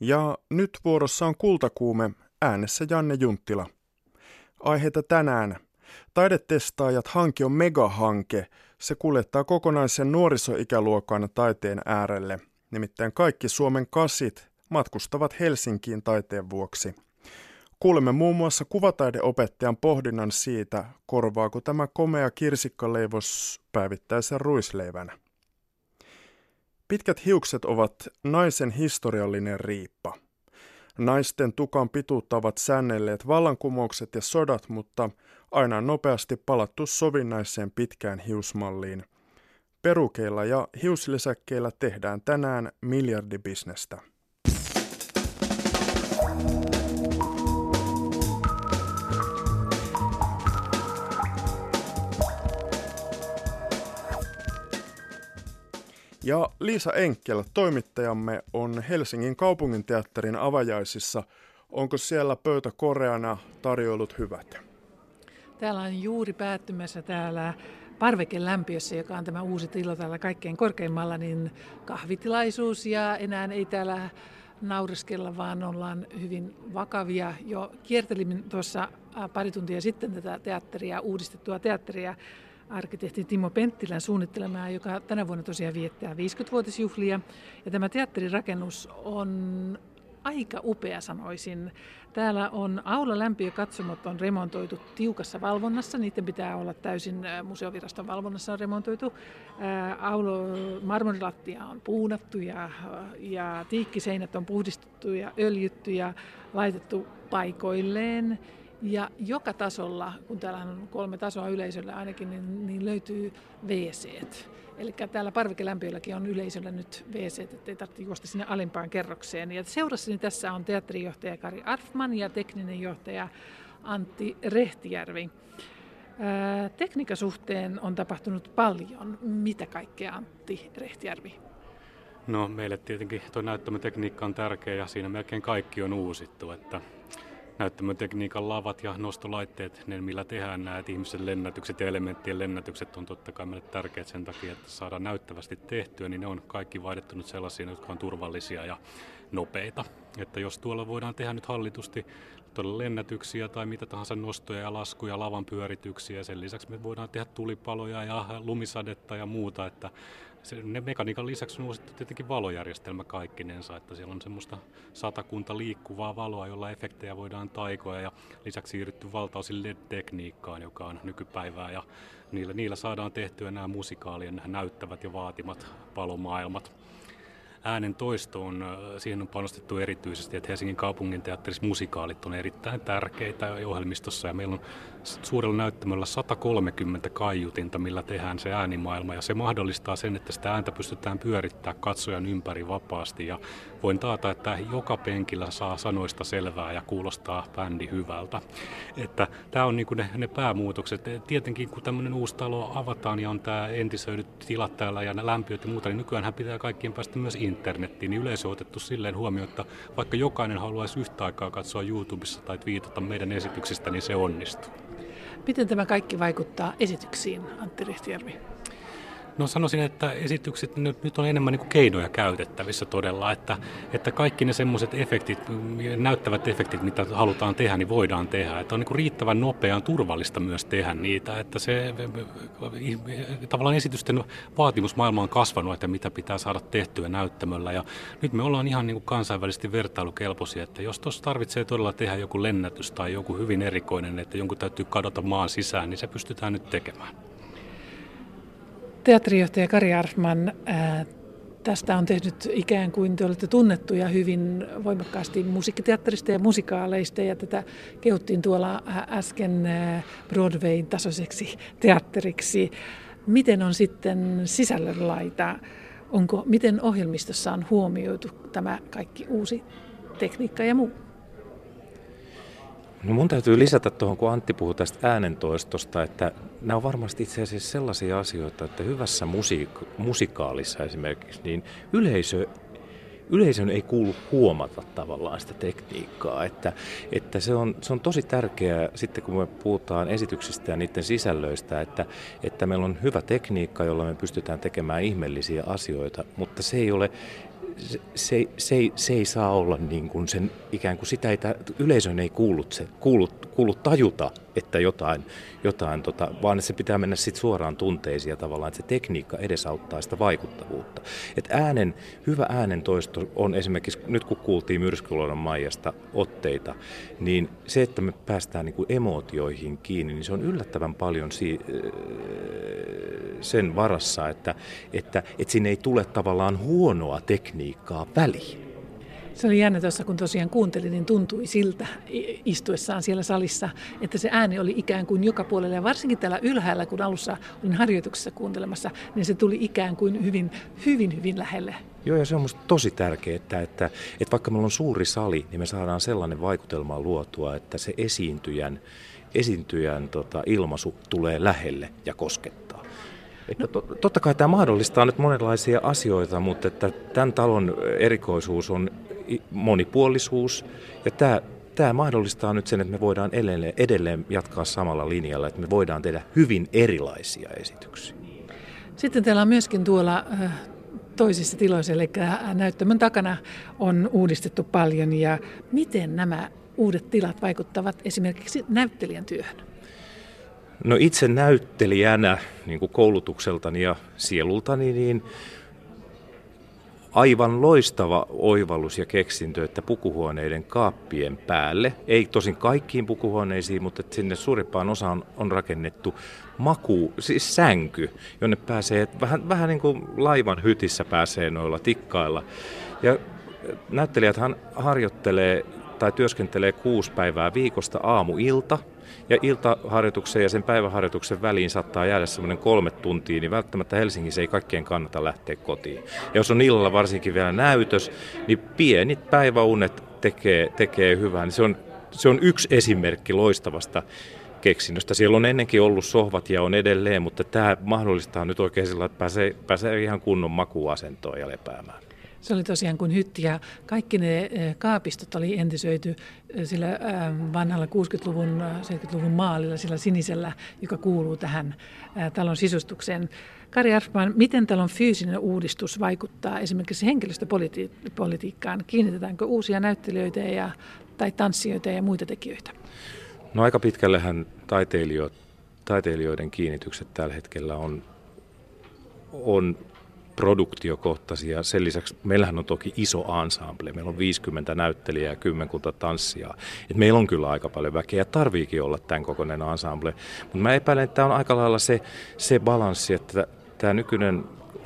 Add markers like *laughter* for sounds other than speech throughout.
Ja nyt vuorossa on kultakuume, äänessä Janne Junttila. Aiheita tänään. Taidetestaajat hanke on megahanke. Se kuljettaa kokonaisen nuorisoikäluokan taiteen äärelle. Nimittäin kaikki Suomen kasit matkustavat Helsinkiin taiteen vuoksi. Kuulemme muun muassa kuvataideopettajan pohdinnan siitä, korvaako tämä komea kirsikkaleivos päivittäisen ruisleivänä. Pitkät hiukset ovat naisen historiallinen riippa. Naisten tukan pituutta ovat säännelleet vallankumoukset ja sodat, mutta aina on nopeasti palattu sovinnaiseen pitkään hiusmalliin. Perukeilla ja hiuslisäkkeillä tehdään tänään miljardibisnestä. Ja Liisa Enkel, toimittajamme, on Helsingin kaupunginteatterin avajaisissa. Onko siellä pöytä koreana tarjoilut hyvät? Täällä on juuri päättymässä täällä parvekelämpiössä, joka on tämä uusi tila täällä kaikkein korkeimmalla, niin kahvitilaisuus ja enää ei täällä naureskella, vaan ollaan hyvin vakavia. Jo kiertelimme tuossa pari tuntia sitten tätä teatteria, uudistettua teatteria arkkitehti Timo Penttilän suunnittelemaa, joka tänä vuonna tosiaan viettää 50-vuotisjuhlia. Ja tämä teatterirakennus on aika upea sanoisin. Täällä on aula lämpiökatsomot on remontoitu tiukassa valvonnassa. Niiden pitää olla täysin museoviraston valvonnassa on remontoitu. Aulo marmorilattia on puunattu ja, ja tiikkiseinät on puhdistettu ja öljytty ja laitettu paikoilleen. Ja joka tasolla, kun täällä on kolme tasoa yleisöllä ainakin, niin, niin löytyy wc Eli täällä parvikelämpiölläkin on yleisöllä nyt wc ettei tarvitse juosta sinne alimpaan kerrokseen. Ja seurassani tässä on teatterijohtaja Kari Arfman ja tekninen johtaja Antti Rehtijärvi. Tekniikan suhteen on tapahtunut paljon. Mitä kaikkea Antti Rehtijärvi? No meille tietenkin tuo näyttämötekniikka on tärkeä ja siinä melkein kaikki on uusittu. Että näyttämötekniikan lavat ja nostolaitteet, ne millä tehdään nämä ihmisen lennätykset ja elementtien lennätykset on totta kai meille tärkeät sen takia, että saadaan näyttävästi tehtyä, niin ne on kaikki vaihdettu nyt sellaisia, jotka on turvallisia ja nopeita. Että jos tuolla voidaan tehdä nyt hallitusti todella lennätyksiä tai mitä tahansa nostoja ja laskuja, lavan pyörityksiä. Sen lisäksi me voidaan tehdä tulipaloja ja lumisadetta ja muuta, että se, ne mekaniikan lisäksi on uusittu tietenkin valojärjestelmä kaikkinensa, että siellä on semmoista satakunta liikkuvaa valoa, jolla efektejä voidaan taikoa ja lisäksi siirrytty valtaosin LED-tekniikkaan, joka on nykypäivää ja niillä, niillä saadaan tehtyä nämä musikaalien näyttävät ja vaatimat valomaailmat äänen toistoon, siihen on panostettu erityisesti, että Helsingin kaupungin teatterissa musikaalit on erittäin tärkeitä ohjelmistossa ja meillä on suurella näyttämöllä 130 kaiutinta, millä tehdään se äänimaailma ja se mahdollistaa sen, että sitä ääntä pystytään pyörittämään katsojan ympäri vapaasti ja voin taata, että joka penkillä saa sanoista selvää ja kuulostaa bändi hyvältä. Että tämä on niin ne, ne päämuutokset. Tietenkin kun tämmöinen uusi talo avataan ja on tämä entisöidyt tilat täällä ja lämpiöt ja muuta, niin nykyään pitää kaikkien päästä myös internettiin. Niin yleisö on otettu silleen huomioon, että vaikka jokainen haluaisi yhtä aikaa katsoa YouTubessa tai viitata meidän esityksistä, niin se onnistuu. Miten tämä kaikki vaikuttaa esityksiin, Antti Rihtijärvi? No sanoisin, että esitykset nyt, nyt on enemmän niin kuin keinoja käytettävissä todella, että, että kaikki ne semmoiset efektit, näyttävät efektit, mitä halutaan tehdä, niin voidaan tehdä. Että on niin kuin riittävän nopeaa turvallista myös tehdä niitä, että se tavallaan esitysten vaatimusmaailma on kasvanut, että mitä pitää saada tehtyä näyttämöllä ja nyt me ollaan ihan niin kuin kansainvälisesti vertailukelpoisia, että jos tuossa tarvitsee todella tehdä joku lennätys tai joku hyvin erikoinen, että jonkun täytyy kadota maan sisään, niin se pystytään nyt tekemään. Teatterijohtaja Kari Arfman, ää, tästä on tehnyt ikään kuin te olette tunnettuja hyvin voimakkaasti musiikkiteatterista ja musikaaleista ja tätä kehuttiin tuolla äsken Broadwayn tasoiseksi teatteriksi. Miten on sitten sisällön laita? Onko, miten ohjelmistossa on huomioitu tämä kaikki uusi tekniikka ja muu? No mun täytyy lisätä tuohon, kun Antti puhui tästä äänentoistosta, että nämä on varmasti itse asiassa sellaisia asioita, että hyvässä musiik- musikaalissa esimerkiksi, niin yleisö yleisön ei kuulu huomata tavallaan sitä tekniikkaa, että, että se, on, se on tosi tärkeää sitten kun me puhutaan esityksistä ja niiden sisällöistä, että, että meillä on hyvä tekniikka, jolla me pystytään tekemään ihmeellisiä asioita, mutta se ei ole se, se, se, ei, se ei saa olla niin kuin sen ikään kuin sitä ei, yleisön ei kuullut, se, kuullut, kuullut tajuta, että jotain, jotain tota, vaan se pitää mennä sit suoraan tunteisiin ja tavallaan, että se tekniikka edesauttaa sitä vaikuttavuutta. Et äänen, hyvä äänentoisto on esimerkiksi, nyt kun kuultiin Myrskyluodon Maijasta otteita, niin se, että me päästään niin kuin emootioihin kiinni, niin se on yllättävän paljon si- sen varassa, että, että, että sinne ei tule tavallaan huonoa tekniikkaa väliin. Se oli jännä tuossa, kun tosiaan kuuntelin, niin tuntui siltä istuessaan siellä salissa, että se ääni oli ikään kuin joka puolella. Ja varsinkin täällä ylhäällä, kun alussa olin harjoituksessa kuuntelemassa, niin se tuli ikään kuin hyvin, hyvin, hyvin lähelle. Joo, ja se on minusta tosi tärkeää, että, että, että vaikka meillä on suuri sali, niin me saadaan sellainen vaikutelma luotua, että se esiintyjän, esiintyjän tota, ilmaisu tulee lähelle ja koskettaa. Että totta kai tämä mahdollistaa nyt monenlaisia asioita, mutta että tämän talon erikoisuus on monipuolisuus ja tämä, tämä mahdollistaa nyt sen, että me voidaan edelleen, edelleen jatkaa samalla linjalla, että me voidaan tehdä hyvin erilaisia esityksiä. Sitten täällä on myöskin tuolla toisissa tiloissa, eli näyttämön takana on uudistettu paljon ja miten nämä uudet tilat vaikuttavat esimerkiksi näyttelijän työhön? No itse näyttelijänä niin kuin koulutukseltani ja sielultani, niin aivan loistava oivallus ja keksintö, että pukuhuoneiden kaappien päälle, ei tosin kaikkiin pukuhuoneisiin, mutta sinne suurimpaan osaan on rakennettu maku, siis sänky, jonne pääsee, vähän, vähän niin kuin laivan hytissä pääsee noilla tikkailla. Ja näyttelijäthän harjoittelee tai työskentelee kuusi päivää viikosta aamu-ilta – ja iltaharjoituksen ja sen päiväharjoituksen väliin saattaa jäädä semmoinen kolme tuntia, niin välttämättä Helsingissä ei kaikkien kannata lähteä kotiin. Ja jos on illalla varsinkin vielä näytös, niin pienit päiväunet tekee, tekee hyvää. Niin se, on, se on yksi esimerkki loistavasta keksinnöstä. Siellä on ennenkin ollut sohvat ja on edelleen, mutta tämä mahdollistaa nyt oikein sillä, että pääsee, pääsee ihan kunnon makuasentoon ja lepäämään. Se oli tosiaan kuin hytti ja kaikki ne eh, kaapistot oli entisöity eh, sillä eh, vanhalla 60-luvun, 70-luvun maalilla, sillä sinisellä, joka kuuluu tähän talon sisustukseen. Kari Arfman, miten talon fyysinen uudistus vaikuttaa esimerkiksi henkilöstöpolitiikkaan? Kiinnitetäänkö uusia näyttelijöitä ja, tai tanssijoita ja muita tekijöitä? No aika pitkällehän taiteilijoiden kiinnitykset tällä hetkellä on, on produktiokohtaisia. Sen lisäksi meillähän on toki iso ensemble. Meillä on 50 näyttelijää ja kymmenkunta tanssia. Meillä on kyllä aika paljon väkeä tarviikin olla tämän kokoinen ensemble. Mutta mä epäilen, että tämä on aika lailla se, se balanssi, että tämä nykyinen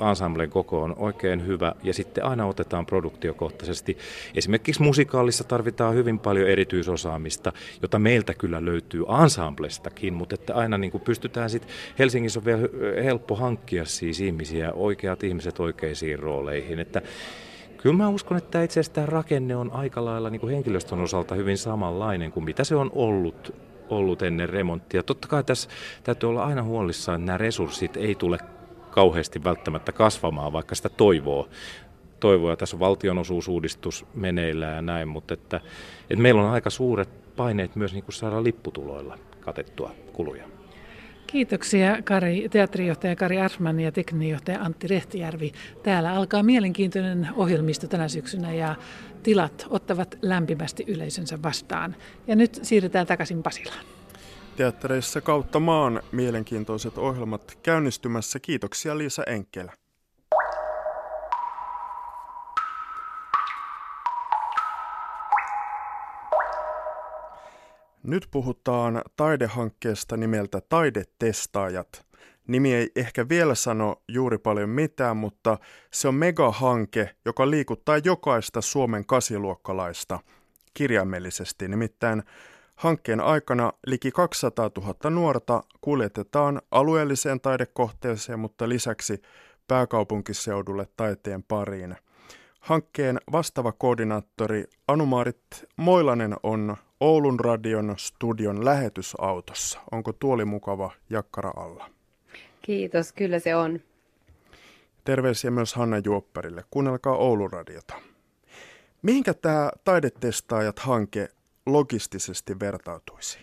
ensemblen koko on oikein hyvä ja sitten aina otetaan produktiokohtaisesti. Esimerkiksi musikaalissa tarvitaan hyvin paljon erityisosaamista, jota meiltä kyllä löytyy ensemblestakin, mutta että aina niin kuin pystytään sitten, Helsingissä on vielä helppo hankkia siis ihmisiä, oikeat ihmiset oikeisiin rooleihin, että Kyllä mä uskon, että itse asiassa tämä rakenne on aika lailla niin kuin henkilöstön osalta hyvin samanlainen kuin mitä se on ollut ollut ennen remonttia. Totta kai tässä täytyy olla aina huolissaan, että nämä resurssit ei tule kauheasti välttämättä kasvamaan, vaikka sitä toivoo. Toivoa, tässä on valtionosuusuudistus meneillään ja näin, mutta että, että meillä on aika suuret paineet myös niin kuin saada lipputuloilla katettua kuluja. Kiitoksia Kari, teatterijohtaja Kari Arsman ja teknijohtaja Antti Rehtijärvi. Täällä alkaa mielenkiintoinen ohjelmisto tänä syksynä ja tilat ottavat lämpimästi yleisönsä vastaan. Ja nyt siirrytään takaisin Pasilaan. Teattereissa kautta maan mielenkiintoiset ohjelmat käynnistymässä. Kiitoksia Liisa Enkelä. Nyt puhutaan taidehankkeesta nimeltä Taidetestaajat. Nimi ei ehkä vielä sano juuri paljon mitään, mutta se on megahanke, joka liikuttaa jokaista Suomen kasiluokkalaista kirjaimellisesti. Nimittäin Hankkeen aikana liki 200 000 nuorta kuljetetaan alueelliseen taidekohteeseen, mutta lisäksi pääkaupunkiseudulle taiteen pariin. Hankkeen vastaava koordinaattori Anumaarit Moilanen on Oulun radion studion lähetysautossa. Onko tuoli mukava jakkara alla? Kiitos, kyllä se on. Terveisiä myös Hanna Juopparille. Kuunnelkaa Oulun radiota. Mihinkä tämä Taidetestaajat-hanke logistisesti vertautuisi?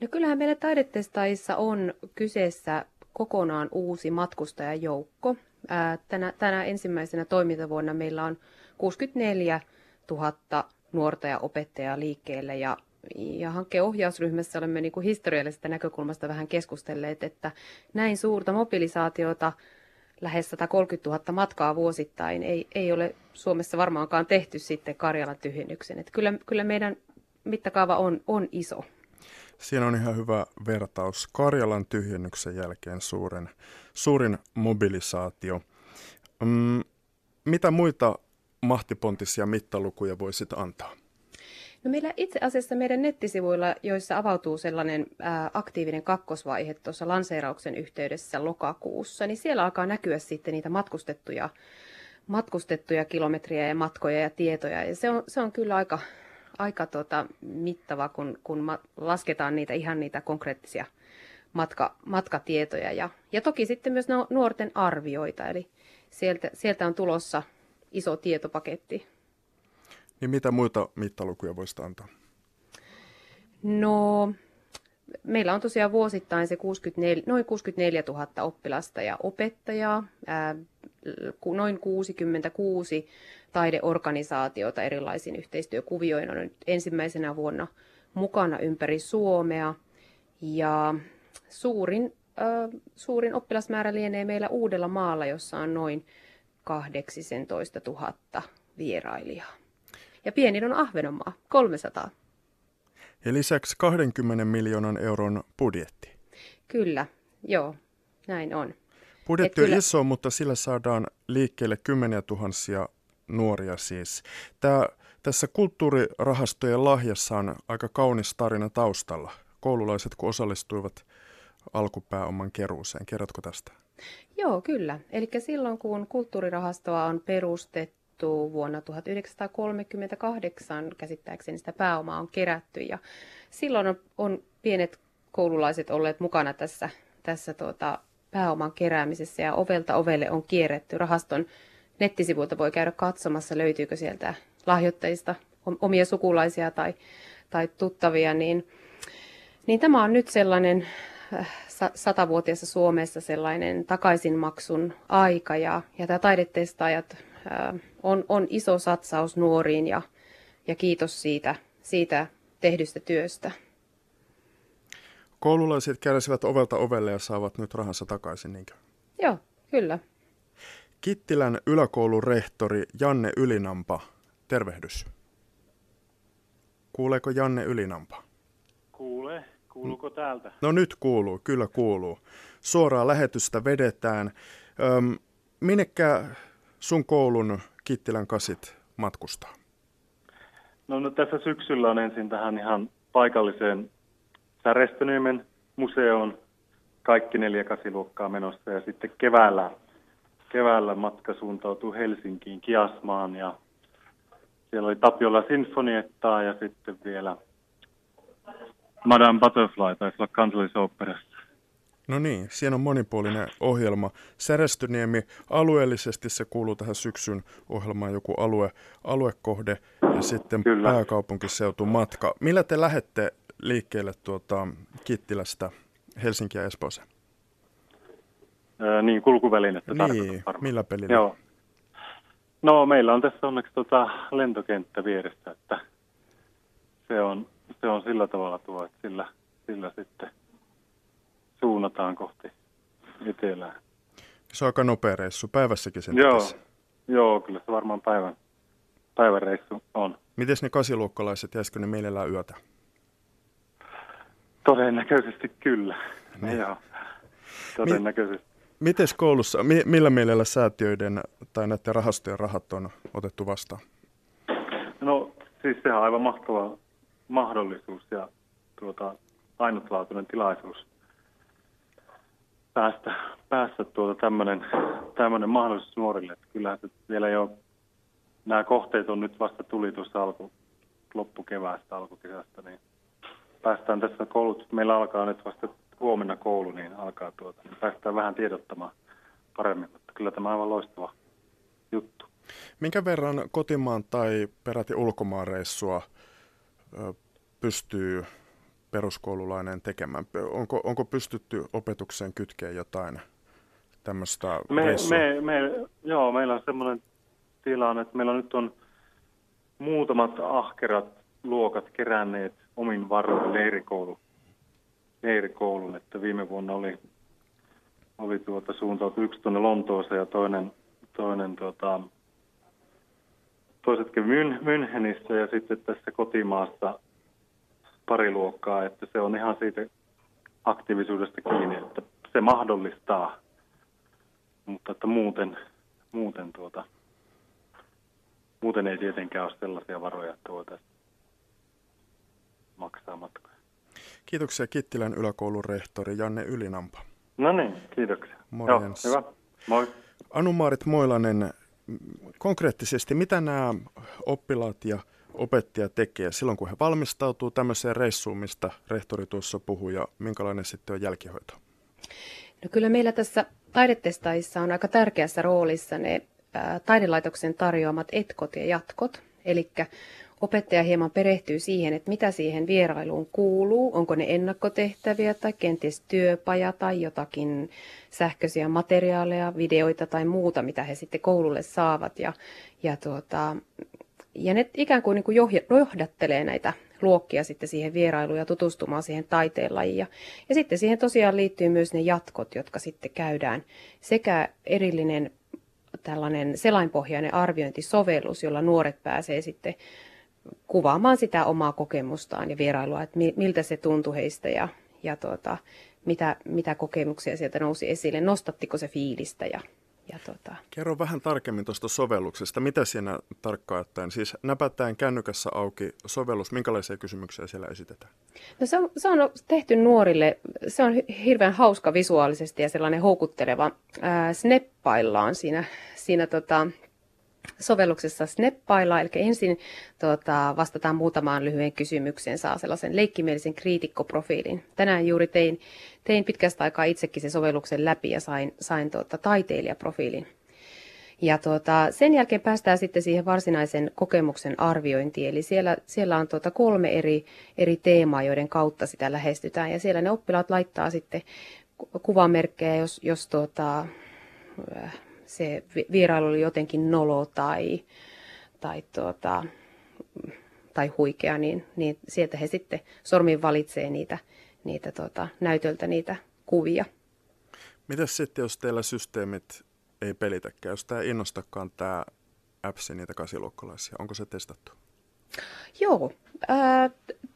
No kyllähän meillä taidetestaajissa on kyseessä kokonaan uusi matkustajajoukko. Tänä, tänä ensimmäisenä toimintavuonna meillä on 64 000 nuorta ja opettajaa liikkeelle ja, ja hankkeen ohjausryhmässä olemme niin kuin historiallisesta näkökulmasta vähän keskustelleet, että näin suurta mobilisaatiota lähes 130 000 matkaa vuosittain ei, ei ole Suomessa varmaankaan tehty sitten Karjalan tyhjennyksen. Että kyllä, kyllä meidän mittakaava on, on iso. Siinä on ihan hyvä vertaus. Karjalan tyhjennyksen jälkeen suurin, suurin mobilisaatio. Mm, mitä muita mahtipontisia mittalukuja voisit antaa? No meillä itse asiassa meidän nettisivuilla, joissa avautuu sellainen ää, aktiivinen kakkosvaihe tuossa lanseerauksen yhteydessä lokakuussa, niin siellä alkaa näkyä sitten niitä matkustettuja, matkustettuja kilometriä ja matkoja ja tietoja. Ja se on, se on kyllä aika, aika tota, mittava, kun, kun ma- lasketaan niitä ihan niitä konkreettisia matka, matkatietoja. Ja, ja toki sitten myös no, nuorten arvioita, eli sieltä, sieltä on tulossa iso tietopaketti. Niin mitä muita mittalukuja voisi antaa? No, meillä on tosiaan vuosittain se 64, noin 64 000 oppilasta ja opettajaa, ää, noin 66 taideorganisaatiota erilaisiin yhteistyökuvioihin on nyt ensimmäisenä vuonna mukana ympäri Suomea. Ja suurin, äh, suurin oppilasmäärä lienee meillä Uudella maalla, jossa on noin 18 000 vierailijaa. Ja pienin on Ahvenanmaa, 300. Ja lisäksi 20 miljoonan euron budjetti. Kyllä, joo, näin on. Budjetti on kyllä... iso, mutta sillä saadaan liikkeelle kymmeniä tuhansia nuoria siis. Tää, tässä kulttuurirahastojen lahjassa on aika kaunis tarina taustalla. Koululaiset kun osallistuivat alkupääoman keruuseen. Kerrotko tästä? Joo, kyllä. Eli silloin kun kulttuurirahastoa on perustettu vuonna 1938, käsittääkseni sitä pääomaa on kerätty ja silloin on, on pienet koululaiset olleet mukana tässä, tässä tuota, pääoman keräämisessä ja ovelta ovelle on kierretty rahaston nettisivuilta voi käydä katsomassa, löytyykö sieltä lahjoittajista omia sukulaisia tai, tai tuttavia, niin, niin tämä on nyt sellainen äh, satavuotiaassa Suomessa sellainen takaisinmaksun aika ja, ja tämä taidetestaajat äh, on, on iso satsaus nuoriin ja, ja kiitos siitä, siitä tehdystä työstä. Koululaiset kärsivät ovelta ovelle ja saavat nyt rahansa takaisin, niinkö? Joo, kyllä. Kittilän yläkoulun rehtori Janne Ylinampa, tervehdys. Kuuleeko Janne Ylinampa? Kuulee. Kuuluuko täältä? No nyt kuuluu, kyllä kuuluu. Suoraa lähetystä vedetään. Öm, minnekä sun koulun Kittilän kasit matkustaa? No, no tässä syksyllä on ensin tähän ihan paikalliseen Särestöniemen museoon kaikki neljä kasiluokkaa menossa ja sitten keväällä keväällä matka suuntautuu Helsinkiin Kiasmaan ja siellä oli Tapiola Sinfoniettaa ja sitten vielä Madame Butterfly taisi olla kansallisoopperassa. No niin, siinä on monipuolinen ohjelma. Särestyniemi alueellisesti se kuuluu tähän syksyn ohjelmaan joku alue, aluekohde ja sitten Kyllä. pääkaupunkiseutu matka. Millä te lähette liikkeelle tuota Kittilästä Helsinkiä ja Espooseen? Niin, kulkuvälinettä Niin, millä pelillä? Joo. No, meillä on tässä onneksi tota lentokenttä vieressä, että se on, se on sillä tavalla tuo, että sillä, sillä sitten suunnataan kohti etelää. Se on aika nopea reissu, päivässäkin sen Joo, joo kyllä se varmaan päivän, päivän reissu on. Miten ne kasiluokkalaiset, jäisikö ne mielellään yötä? Todennäköisesti kyllä, niin. joo. Todennäköisesti. Miten koulussa, millä mielellä säätiöiden tai näiden rahastojen rahat on otettu vastaan? No siis sehän on aivan mahtava mahdollisuus ja tuota, ainutlaatuinen tilaisuus päästä, päästä tuota tämmöinen, tämmöinen mahdollisuus nuorille. Että kyllähän se vielä jo nämä kohteet on nyt vasta tuli tuossa alku, loppukeväästä, alkukesästä, niin päästään tässä koulut, meillä alkaa nyt vasta huomenna koulu, niin alkaa tuota, niin päästään vähän tiedottamaan paremmin, mutta kyllä tämä on aivan loistava juttu. Minkä verran kotimaan tai peräti ulkomaanreissua pystyy peruskoululainen tekemään? Onko, onko pystytty opetukseen kytkeen jotain tämmöistä me, reissua? me, me, joo, meillä on semmoinen tilanne, että meillä nyt on muutamat ahkerat luokat keränneet omin varoin leirikoulu, leirikoulun, että viime vuonna oli, oli tuota suuntautu yksi tuonne Lontooseen ja toinen, toinen tuota, toiset kävi Mün, Münchenissä ja sitten tässä kotimaassa pari luokkaa, että se on ihan siitä aktiivisuudesta kiinni, että se mahdollistaa, mutta että muuten, muuten, tuota, muuten ei tietenkään ole sellaisia varoja, että voitaisiin maksaa matkoja. Kiitoksia Kittilän yläkoulun rehtori Janne Ylinampa. No niin, kiitoksia. Morjens. Joo, hyvä. Moi. Anu-Maarit Moilanen, konkreettisesti mitä nämä oppilaat ja opettaja tekee silloin, kun he valmistautuu tämmöiseen reissuun, mistä rehtori tuossa puhui, ja minkälainen sitten on jälkihoito? No kyllä meillä tässä taidetestaissa on aika tärkeässä roolissa ne taidelaitoksen tarjoamat etkot ja jatkot. Eli opettaja hieman perehtyy siihen, että mitä siihen vierailuun kuuluu, onko ne ennakkotehtäviä tai kenties työpaja tai jotakin sähköisiä materiaaleja, videoita tai muuta, mitä he sitten koululle saavat. Ja, ja, tuota, ja ne ikään kuin, niin kuin johdattelee näitä luokkia sitten siihen vierailuun ja tutustumaan siihen taiteenlajiin. Ja, ja sitten siihen tosiaan liittyy myös ne jatkot, jotka sitten käydään sekä erillinen tällainen selainpohjainen arviointisovellus, jolla nuoret pääsee sitten kuvaamaan sitä omaa kokemustaan ja vierailua, että miltä se tuntui heistä ja, ja tuota, mitä, mitä kokemuksia sieltä nousi esille, nostattiko se fiilistä ja, ja tuota. Kerro vähän tarkemmin tuosta sovelluksesta. Mitä siinä tarkkaan ottaen? Siis näpätään kännykässä auki sovellus. Minkälaisia kysymyksiä siellä esitetään? No se, on, se on tehty nuorille. Se on hirveän hauska visuaalisesti ja sellainen houkutteleva. Ää, sneppaillaan siinä, siinä tota, sovelluksessa snappailla, eli ensin tota, vastataan muutamaan lyhyen kysymykseen, saa sellaisen leikkimielisen kriitikkoprofiilin. Tänään juuri tein, tein pitkästä aikaa itsekin sen sovelluksen läpi ja sain, sain tota, taiteilijaprofiilin. Ja tuota, sen jälkeen päästään sitten siihen varsinaisen kokemuksen arviointiin, eli siellä, siellä on tuota kolme eri, eri teemaa, joiden kautta sitä lähestytään, ja siellä ne oppilaat laittaa sitten kuvamerkkejä, jos, jos tuota, se vierailu oli jotenkin nolo tai, tai, tuota, tai huikea, niin, niin sieltä he sitten sormin valitsee niitä, niitä tuota, näytöltä niitä kuvia. Mitäs sitten, jos teillä systeemit ei pelitäkään, jos tämä innostakaan tämä appsi niitä kasiluokkalaisia, onko se testattu? Joo,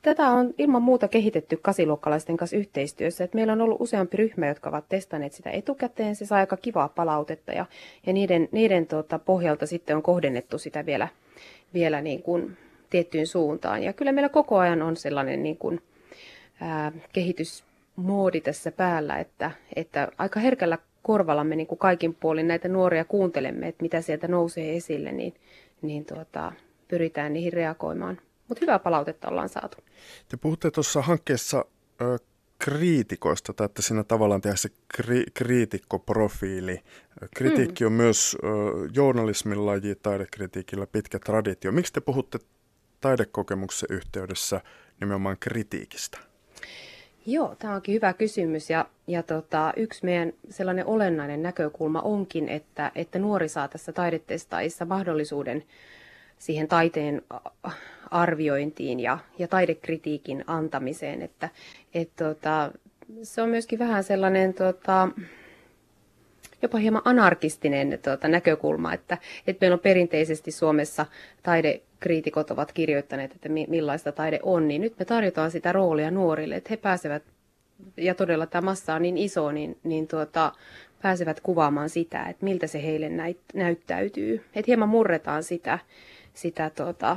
tätä on ilman muuta kehitetty kasiluokkalaisten kanssa yhteistyössä. Et meillä on ollut useampi ryhmä, jotka ovat testanneet sitä etukäteen. Se saa aika kivaa palautetta ja, ja niiden, niiden tota, pohjalta sitten on kohdennettu sitä vielä, vielä niin kuin tiettyyn suuntaan. Ja kyllä meillä koko ajan on sellainen niin kuin, ää, kehitysmoodi tässä päällä, että, että aika herkällä korvalla me niin kuin kaikin puolin näitä nuoria kuuntelemme, että mitä sieltä nousee esille, niin, niin tuota, pyritään niihin reagoimaan. Mutta hyvää palautetta ollaan saatu. Te puhutte tuossa hankkeessa ö, kriitikoista, tai että siinä tavallaan tehdään se kri- kriitikkoprofiili. Kritiikki mm. on myös ö, journalismin laji, taidekritiikillä pitkä traditio. Miksi te puhutte taidekokemuksen yhteydessä nimenomaan kritiikistä? Joo, tämä onkin hyvä kysymys ja, ja tota, yksi meidän sellainen olennainen näkökulma onkin, että, että nuori saa tässä taidetestaissa mahdollisuuden siihen taiteen arviointiin ja, ja taidekritiikin antamiseen. Että, et, tota, se on myöskin vähän sellainen tota, jopa hieman anarkistinen tuota, näkökulma, että, että meillä on perinteisesti Suomessa taidekriitikot ovat kirjoittaneet, että millaista taide on, niin nyt me tarjotaan sitä roolia nuorille, että he pääsevät, ja todella tämä massa on niin iso, niin, niin tuota, pääsevät kuvaamaan sitä, että miltä se heille näyt, näyttäytyy. Että hieman murretaan sitä, sitä tuota,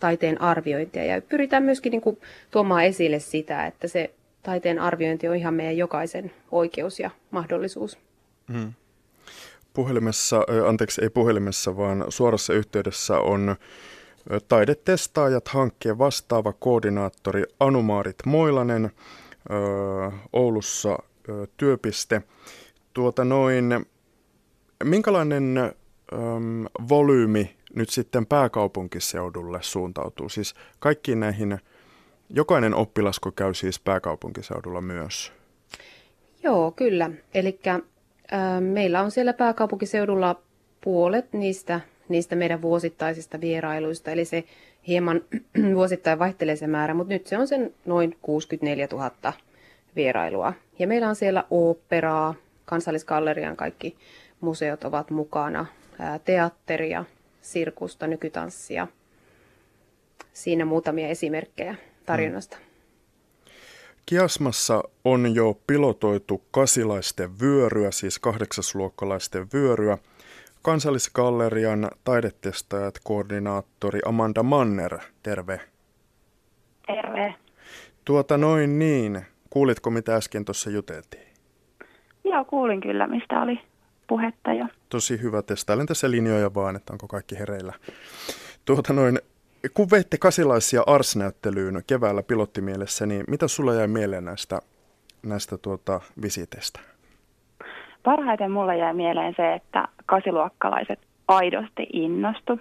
taiteen arviointia ja pyritään myöskin niin kuin, tuomaan esille sitä, että se taiteen arviointi on ihan meidän jokaisen oikeus ja mahdollisuus. Hmm. Puhelimessa, anteeksi ei puhelimessa, vaan suorassa yhteydessä on taidetestaajat hankkeen vastaava koordinaattori Anumaarit Moilanen Oulussa työpiste. Tuota noin, minkälainen volyymi nyt sitten pääkaupunkiseudulle suuntautuu? Siis kaikkiin näihin, jokainen oppilasko käy siis pääkaupunkiseudulla myös? Joo, kyllä. Eli Meillä on siellä pääkaupunkiseudulla puolet niistä, niistä meidän vuosittaisista vierailuista, eli se hieman *clears throat* vuosittain vaihtelee se määrä, mutta nyt se on sen noin 64 000 vierailua. Ja meillä on siellä oopperaa, kansallisgallerian kaikki museot ovat mukana, teatteria, sirkusta, nykytanssia. Siinä muutamia esimerkkejä tarjonnasta. Mm. Kiasmassa on jo pilotoitu kasilaisten vyöryä, siis kahdeksasluokkalaisten vyöryä. Kansallisgallerian taidetestajat koordinaattori Amanda Manner, terve. Terve. Tuota noin niin. Kuulitko mitä äsken tuossa juteltiin? Joo, kuulin kyllä, mistä oli puhetta jo. Tosi hyvä. Testailen tässä linjoja vaan, että onko kaikki hereillä. Tuota noin, kun veitte kasilaisia Ars-näyttelyyn keväällä pilottimielessä, niin mitä sulla jäi mieleen näistä, näistä tuota, visiteistä? Parhaiten mulle jäi mieleen se, että kasiluokkalaiset aidosti innostu.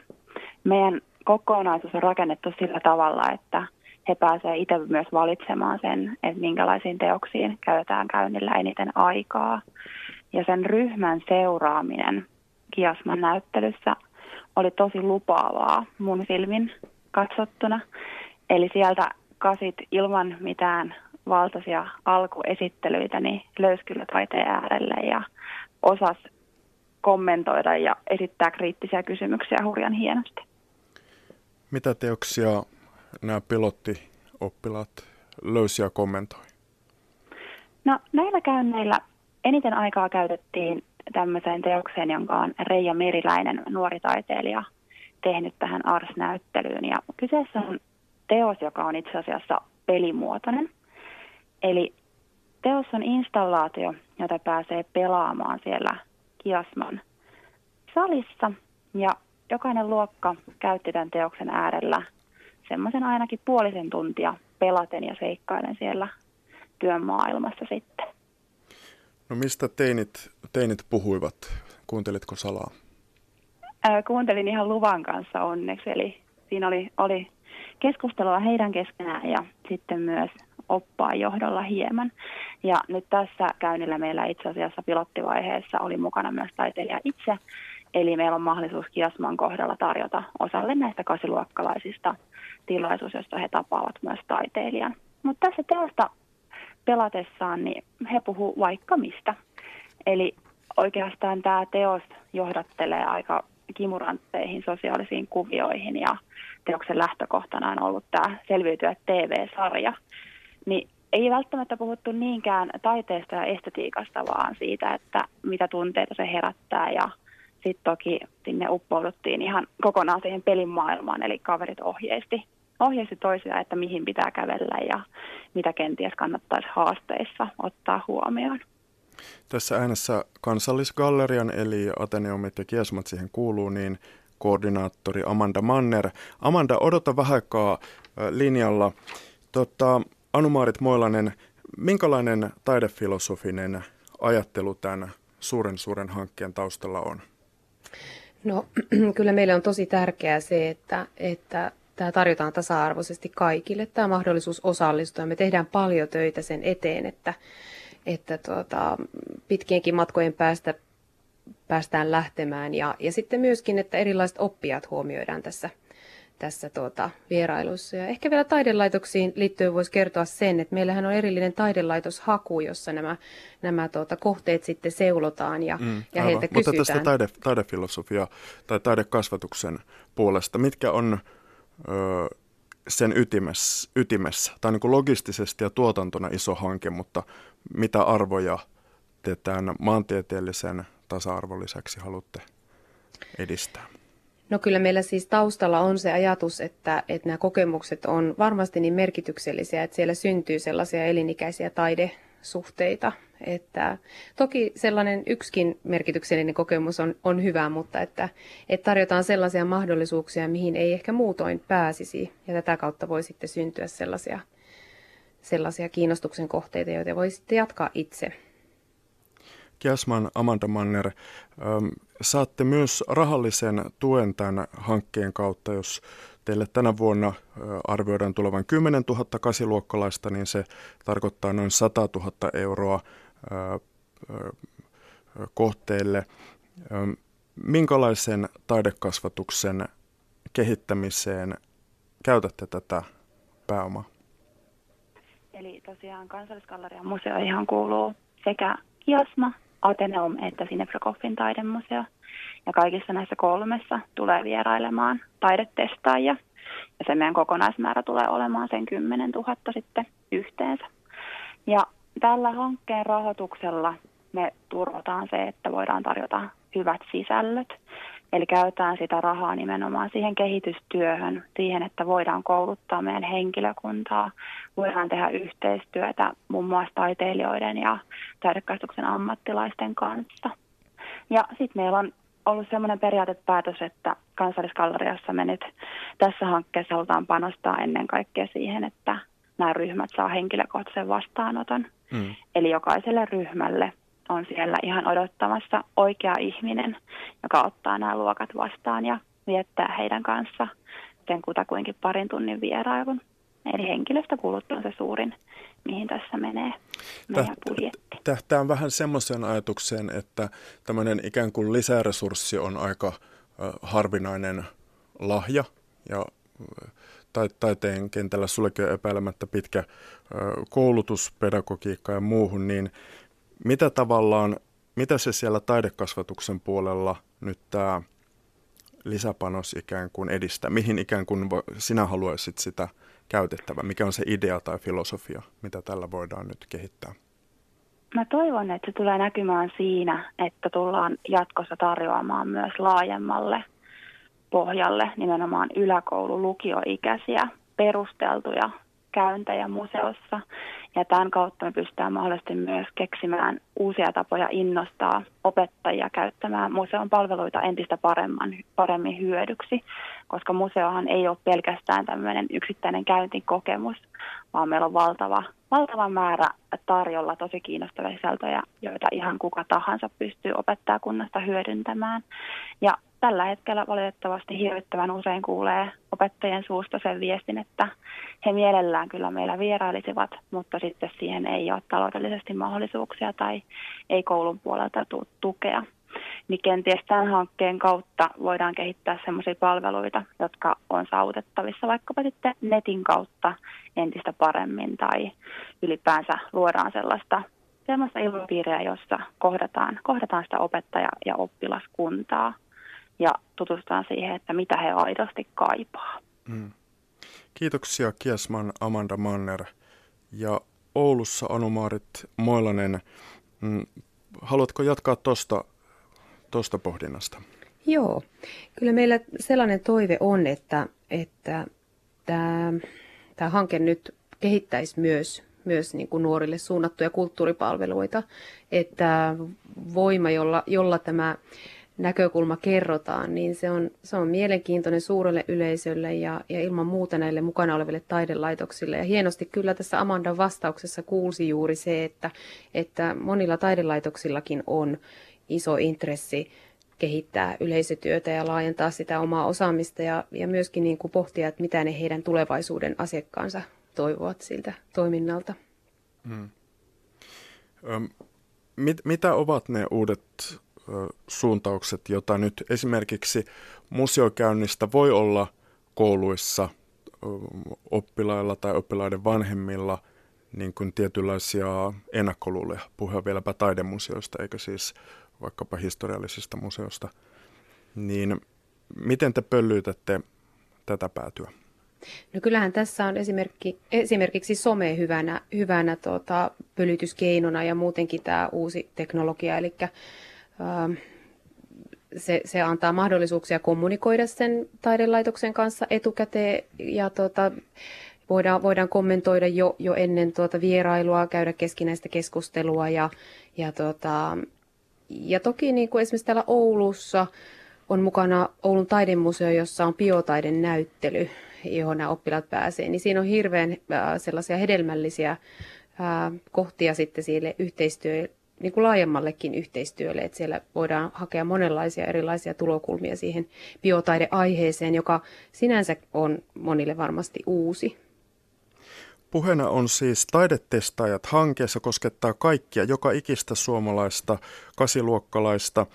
Meidän kokonaisuus on rakennettu sillä tavalla, että he pääsevät itse myös valitsemaan sen, että minkälaisiin teoksiin käytetään käynnillä eniten aikaa. Ja sen ryhmän seuraaminen Kiasman näyttelyssä oli tosi lupaavaa mun silmin katsottuna. Eli sieltä kasit ilman mitään valtaisia alkuesittelyitä, niin löysi kyllä taiteen äärelle ja osas kommentoida ja esittää kriittisiä kysymyksiä hurjan hienosti. Mitä teoksia nämä pilottioppilaat löysi ja kommentoi? No näillä käynneillä eniten aikaa käytettiin tämmöiseen teokseen, jonka on Reija Meriläinen, nuori taiteilija, tehnyt tähän Ars-näyttelyyn. Ja kyseessä on teos, joka on itse asiassa pelimuotoinen. Eli teos on installaatio, jota pääsee pelaamaan siellä Kiasman salissa. Ja jokainen luokka käytti tämän teoksen äärellä semmoisen ainakin puolisen tuntia pelaten ja seikkailen siellä työn maailmassa sitten. No mistä teinit, teinit puhuivat? Kuuntelitko salaa? Ää, kuuntelin ihan luvan kanssa onneksi, eli siinä oli, oli keskustelua heidän keskenään ja sitten myös oppaa johdolla hieman. Ja nyt tässä käynnillä meillä itse asiassa pilottivaiheessa oli mukana myös taiteilija itse, eli meillä on mahdollisuus Kiasman kohdalla tarjota osalle näistä kasiluokkalaisista tilaisuus, jossa he tapaavat myös taiteilijan. Mutta tässä teosta pelatessaan, niin he puhuu vaikka mistä. Eli oikeastaan tämä teos johdattelee aika kimurantteihin sosiaalisiin kuvioihin ja teoksen lähtökohtana on ollut tämä Selviytyä TV-sarja. Niin ei välttämättä puhuttu niinkään taiteesta ja estetiikasta, vaan siitä, että mitä tunteita se herättää ja sitten toki sinne uppouduttiin ihan kokonaan siihen pelin maailmaan, eli kaverit ohjeisti ohjeisti toisia, että mihin pitää kävellä ja mitä kenties kannattaisi haasteissa ottaa huomioon. Tässä äänessä kansallisgallerian eli Ateneumit ja Kiesmat siihen kuuluu, niin koordinaattori Amanda Manner. Amanda, odota vähän aikaa linjalla. Tota, Anumaarit Moilanen, minkälainen taidefilosofinen ajattelu tämän suuren suuren hankkeen taustalla on? No *clears throat* kyllä meille on tosi tärkeää se, että, että tämä tarjotaan tasa-arvoisesti kaikille, tämä mahdollisuus osallistua. Me tehdään paljon töitä sen eteen, että, että tuota, pitkienkin matkojen päästä päästään lähtemään ja, ja sitten myöskin, että erilaiset oppijat huomioidaan tässä, tässä tuota, vierailussa. Ja ehkä vielä taidelaitoksiin liittyen voisi kertoa sen, että meillähän on erillinen taidelaitoshaku, jossa nämä, nämä tuota, kohteet sitten seulotaan ja, mm, ja heiltä Mutta kysytään. tästä taide, taidefilosofia tai taidekasvatuksen puolesta, mitkä on sen ytimessä, ytimessä. Tämä on niin kuin logistisesti ja tuotantona iso hanke, mutta mitä arvoja te tämän maantieteellisen tasa-arvon lisäksi haluatte edistää? No kyllä meillä siis taustalla on se ajatus, että, että nämä kokemukset on varmasti niin merkityksellisiä, että siellä syntyy sellaisia elinikäisiä taidesuhteita, että toki sellainen yksikin merkityksellinen kokemus on, on hyvä, mutta että, että tarjotaan sellaisia mahdollisuuksia, mihin ei ehkä muutoin pääsisi. Ja tätä kautta voi sitten syntyä sellaisia, sellaisia kiinnostuksen kohteita, joita voi sitten jatkaa itse. Kiasman Amanda Manner, saatte myös rahallisen tuen tämän hankkeen kautta, jos teille tänä vuonna arvioidaan tulevan 10 000 kasiluokkalaista, niin se tarkoittaa noin 100 000 euroa kohteille. Minkälaisen taidekasvatuksen kehittämiseen käytätte tätä pääomaa? Eli tosiaan Kansallisgallerian museoihin kuuluu sekä Kiasma, Ateneum että Sinefrokoffin taidemuseo. Ja kaikissa näissä kolmessa tulee vierailemaan taidetestaajia. Ja se meidän kokonaismäärä tulee olemaan sen 10 000 sitten yhteensä. Ja tällä hankkeen rahoituksella me turvataan se, että voidaan tarjota hyvät sisällöt. Eli käytetään sitä rahaa nimenomaan siihen kehitystyöhön, siihen, että voidaan kouluttaa meidän henkilökuntaa, voidaan tehdä yhteistyötä muun muassa taiteilijoiden ja taidekasvatuksen ammattilaisten kanssa. Ja sitten meillä on ollut sellainen periaatepäätös, että kansalliskalleriassa me nyt tässä hankkeessa halutaan panostaa ennen kaikkea siihen, että nämä ryhmät saa henkilökohtaisen vastaanoton. Mm. Eli jokaiselle ryhmälle on siellä ihan odottamassa oikea ihminen, joka ottaa nämä luokat vastaan ja viettää heidän kanssa sen kutakuinkin parin tunnin vierailun. Eli henkilöstökulut on se suurin, mihin tässä menee meidän budjetti. Tähtää vähän semmoiseen ajatukseen, että tämmöinen ikään kuin lisäresurssi on aika harvinainen lahja ja taiteen kentällä sullekin on epäilemättä pitkä koulutus, pedagogiikka ja muuhun, niin mitä tavallaan, mitä se siellä taidekasvatuksen puolella nyt tämä lisäpanos ikään kuin edistää? Mihin ikään kuin sinä haluaisit sitä käytettävä? Mikä on se idea tai filosofia, mitä tällä voidaan nyt kehittää? Mä toivon, että se tulee näkymään siinä, että tullaan jatkossa tarjoamaan myös laajemmalle pohjalle nimenomaan yläkoulu lukioikäisiä perusteltuja käyntejä museossa. Ja tämän kautta me pystytään mahdollisesti myös keksimään uusia tapoja innostaa opettajia käyttämään museon palveluita entistä paremman, paremmin hyödyksi, koska museohan ei ole pelkästään tämmöinen yksittäinen käyntikokemus, vaan meillä on valtava, valtava määrä tarjolla tosi kiinnostavia sisältöjä, joita ihan kuka tahansa pystyy opettajakunnasta hyödyntämään. Ja tällä hetkellä valitettavasti hirvittävän usein kuulee opettajien suusta sen viestin, että he mielellään kyllä meillä vierailisivat, mutta sitten siihen ei ole taloudellisesti mahdollisuuksia tai ei koulun puolelta tule tukea. Niin kenties tämän hankkeen kautta voidaan kehittää sellaisia palveluita, jotka on saavutettavissa vaikkapa sitten netin kautta entistä paremmin tai ylipäänsä luodaan sellaista sellaista ilmapiiriä, jossa kohdataan, kohdataan sitä opettaja- ja oppilaskuntaa – ja tutustutaan siihen, että mitä he aidosti kaipaa. Mm. Kiitoksia Kiesman Amanda Manner ja Oulussa Anumaarit Moilanen. Mm, haluatko jatkaa tuosta tosta pohdinnasta? Joo, kyllä meillä sellainen toive on, että, että tämä, tämä hanke nyt kehittäisi myös, myös niin kuin nuorille suunnattuja kulttuuripalveluita, että voima, jolla, jolla tämä näkökulma kerrotaan, niin se on, se on mielenkiintoinen suurelle yleisölle ja, ja ilman muuta näille mukana oleville taidelaitoksille. Ja hienosti kyllä tässä Amandan vastauksessa kuulsi juuri se, että, että monilla taidelaitoksillakin on iso intressi kehittää yleisötyötä ja laajentaa sitä omaa osaamista ja, ja myöskin niin kuin pohtia, että mitä ne heidän tulevaisuuden asiakkaansa toivovat siltä toiminnalta. Hmm. Öm, mit, mitä ovat ne uudet suuntaukset, joita nyt esimerkiksi museokäynnistä voi olla kouluissa oppilailla tai oppilaiden vanhemmilla niin kuin tietynlaisia ennakkoluuleja. Puhua vieläpä taidemuseoista, eikä siis vaikkapa historiallisista museosta. Niin miten te pöllyytätte tätä päätyä? No kyllähän tässä on esimerkki, esimerkiksi some hyvänä, hyvänä tuota, pölytyskeinona ja muutenkin tämä uusi teknologia, eli se, se antaa mahdollisuuksia kommunikoida sen taidelaitoksen kanssa etukäteen ja tota, voidaan, voidaan kommentoida jo, jo ennen tuota vierailua, käydä keskinäistä keskustelua ja, ja, tota, ja toki niin kuin esimerkiksi täällä Oulussa on mukana Oulun taidemuseo, jossa on biotaiden näyttely, johon nämä oppilaat pääsee, niin siinä on hirveän äh, sellaisia hedelmällisiä äh, kohtia sitten sille yhteistyö, niin kuin laajemmallekin yhteistyölle, että siellä voidaan hakea monenlaisia erilaisia tulokulmia siihen biotaideaiheeseen, joka sinänsä on monille varmasti uusi. Puheena on siis Taidetestaajat hankkeessa koskettaa kaikkia, joka ikistä suomalaista kasiluokkalaista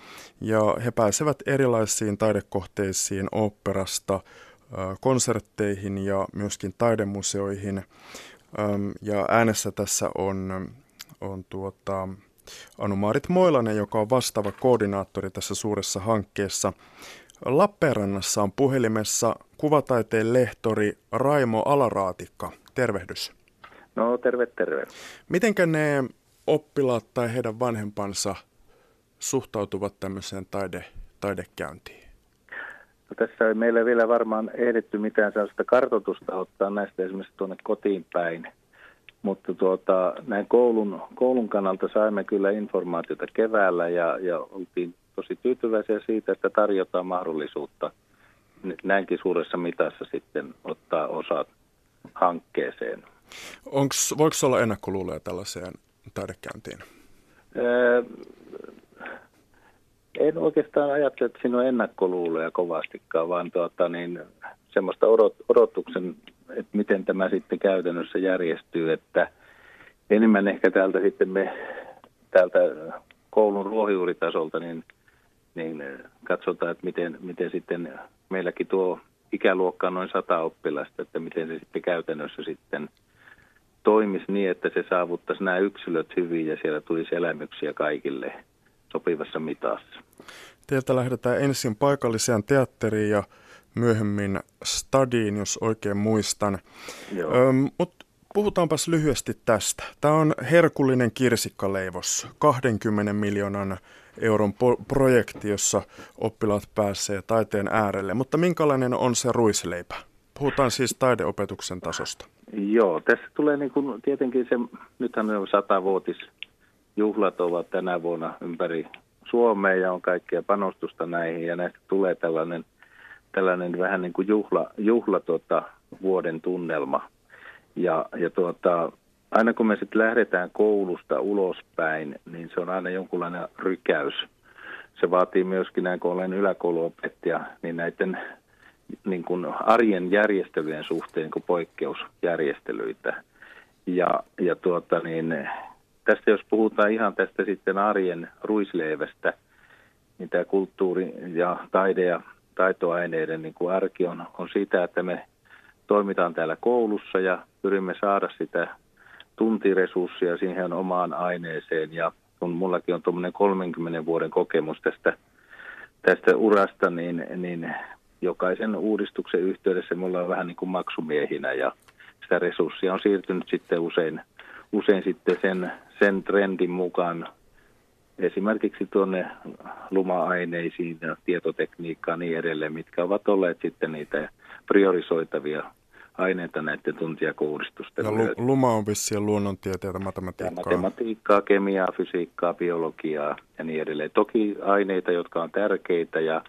ja he pääsevät erilaisiin taidekohteisiin oopperasta konsertteihin ja myöskin taidemuseoihin. Ja äänessä tässä on, on tuota, Anu-Maarit Moilanen, joka on vastaava koordinaattori tässä suuressa hankkeessa. Lappeenrannassa on puhelimessa kuvataiteen lehtori Raimo Alaraatikka. Tervehdys. No terve, terve. Mitenkä ne oppilaat tai heidän vanhempansa suhtautuvat tämmöiseen taide, taidekäyntiin? No, tässä ei meillä vielä varmaan ehditty mitään sellaista kartotusta ottaa näistä esimerkiksi tuonne kotiin päin. Mutta tuota, näin koulun, koulun kannalta saimme kyllä informaatiota keväällä ja, ja oltiin tosi tyytyväisiä siitä, että tarjotaan mahdollisuutta näinkin suuressa mitassa sitten ottaa osa hankkeeseen. Onks, voiko olla ennakkoluuloja tällaiseen taidekäyntiin? Öö, en oikeastaan ajattele, että siinä on ennakkoluuloja kovastikaan, vaan tuota, niin, semmoista odot, odotuksen, että miten tämä sitten käytännössä järjestyy, että enemmän ehkä täältä sitten me täältä koulun ruohonjuuritasolta, niin, niin katsotaan, että miten, miten sitten meilläkin tuo ikäluokka on noin sata oppilasta, että miten se sitten käytännössä sitten toimisi niin, että se saavuttaisi nämä yksilöt hyvin ja siellä tulisi elämyksiä kaikille sopivassa mitassa. Teiltä lähdetään ensin paikalliseen teatteriin ja myöhemmin stadiin, jos oikein muistan. Mutta puhutaanpas lyhyesti tästä. Tämä on herkullinen kirsikkaleivos, 20 miljoonan euron po- projekti, jossa oppilaat pääsee taiteen äärelle. Mutta minkälainen on se ruisleipä? Puhutaan siis taideopetuksen tasosta. Joo, tässä tulee niin kuin tietenkin se, nythän on satavuotisjuhlat ovat tänä vuonna ympäri Suomea ja on kaikkea panostusta näihin ja näistä tulee tällainen, tällainen vähän niin kuin juhla, juhla tuota, vuoden tunnelma. Ja, ja tuota, aina kun me sitten lähdetään koulusta ulospäin, niin se on aina jonkunlainen rykäys. Se vaatii myöskin, näin kun olen yläkouluopettaja, niin näiden niin kuin arjen järjestelyjen suhteen niin poikkeusjärjestelyitä. Ja, ja tuota niin, tästä jos puhutaan ihan tästä sitten arjen ruisleivästä, niin tämä kulttuuri ja taide ja taitoaineiden niin kuin arki on, on sitä, että me toimitaan täällä koulussa ja pyrimme saada sitä tuntiresurssia siihen omaan aineeseen. Ja kun mullakin on tuommoinen 30 vuoden kokemus tästä, tästä urasta, niin, niin jokaisen uudistuksen yhteydessä me ollaan vähän niin kuin maksumiehinä ja sitä resurssia on siirtynyt sitten usein, usein sitten sen, sen trendin mukaan esimerkiksi tuonne luma-aineisiin ja tietotekniikkaan niin edelleen, mitkä ovat olleet sitten niitä priorisoitavia aineita näiden tuntijakouudistusten Ja lu- luma on vissiin luonnontieteitä, matematiikkaa. Ja matematiikkaa, kemiaa, fysiikkaa, biologiaa ja niin edelleen. Toki aineita, jotka on tärkeitä ja,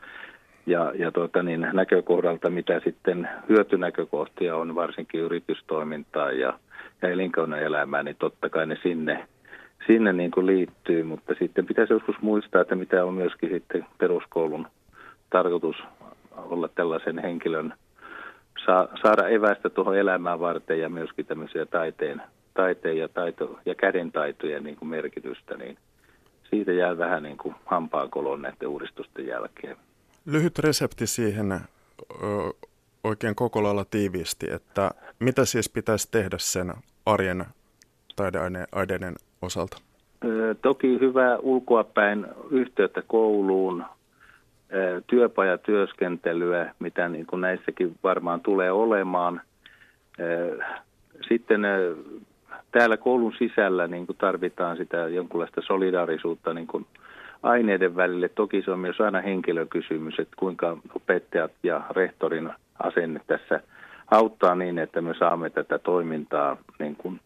ja, ja tuota, niin näkökohdalta, mitä sitten hyötynäkökohtia on varsinkin yritystoimintaa ja, ja elinkeinoelämää, niin totta kai ne sinne, sinne niin kuin liittyy, mutta sitten pitäisi joskus muistaa, että mitä on myöskin sitten peruskoulun tarkoitus olla tällaisen henkilön saada evästä tuohon elämään varten ja myöskin tämmöisiä taiteen, taiteen ja, taito, ja kädentaitojen niin kuin merkitystä, niin siitä jää vähän niin kuin hampaakolon näiden uudistusten jälkeen. Lyhyt resepti siihen oikein koko lailla tiiviisti, että mitä siis pitäisi tehdä sen arjen taideaineiden osalta? Toki hyvää ulkoapäin yhteyttä kouluun, työpajatyöskentelyä, mitä niin kuin näissäkin varmaan tulee olemaan. Sitten täällä koulun sisällä niin kuin tarvitaan sitä jonkunlaista solidaarisuutta niin kuin aineiden välille. Toki se on myös aina henkilökysymys, että kuinka opettajat ja rehtorin asenne tässä auttaa niin, että me saamme tätä toimintaa niin kuin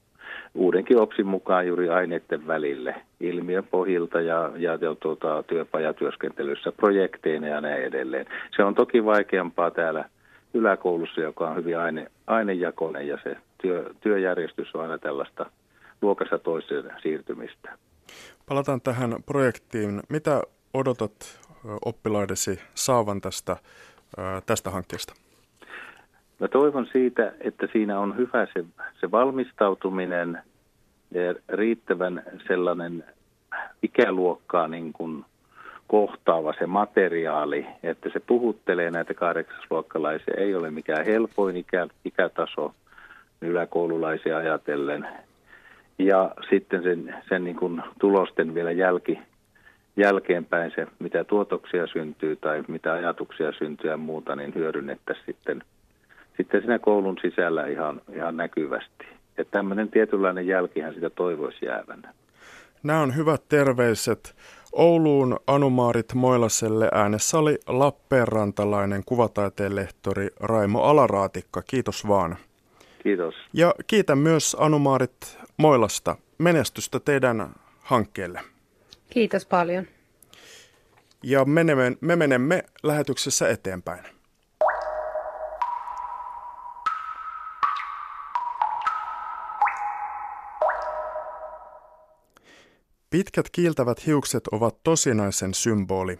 uudenkin OPSin mukaan juuri aineiden välille ilmiöpohjilta ja, ja, ja tuota, työpajatyöskentelyssä projekteina ja näin edelleen. Se on toki vaikeampaa täällä yläkoulussa, joka on hyvin aine, ainejakoinen ja se työ, työjärjestys on aina tällaista luokassa toiseen siirtymistä. Palataan tähän projektiin. Mitä odotat oppilaidesi saavan tästä, tästä hankkeesta? Mä toivon siitä, että siinä on hyvä se, se valmistautuminen ja riittävän sellainen ikäluokkaa niin kuin kohtaava se materiaali, että se puhuttelee näitä kahdeksasluokkalaisia. Ei ole mikään helpoin ikä, ikätaso yläkoululaisia ajatellen. Ja sitten sen, sen niin kuin tulosten vielä jälki, jälkeenpäin se, mitä tuotoksia syntyy tai mitä ajatuksia syntyy ja muuta, niin hyödynnettäisiin sitten, sitten siinä koulun sisällä ihan, ihan näkyvästi. Että tämmöinen tietynlainen jälkihän sitä toivoisi jäävän. Nämä on hyvät terveiset. Ouluun Anumaarit Moilaselle äänessä oli Lappeenrantalainen kuvataiteen lehtori Raimo Alaraatikka. Kiitos vaan. Kiitos. Ja kiitän myös Anumaarit Moilasta. Menestystä teidän hankkeelle. Kiitos paljon. Ja menemme, me menemme lähetyksessä eteenpäin. Pitkät kiiltävät hiukset ovat tosinaisen symboli.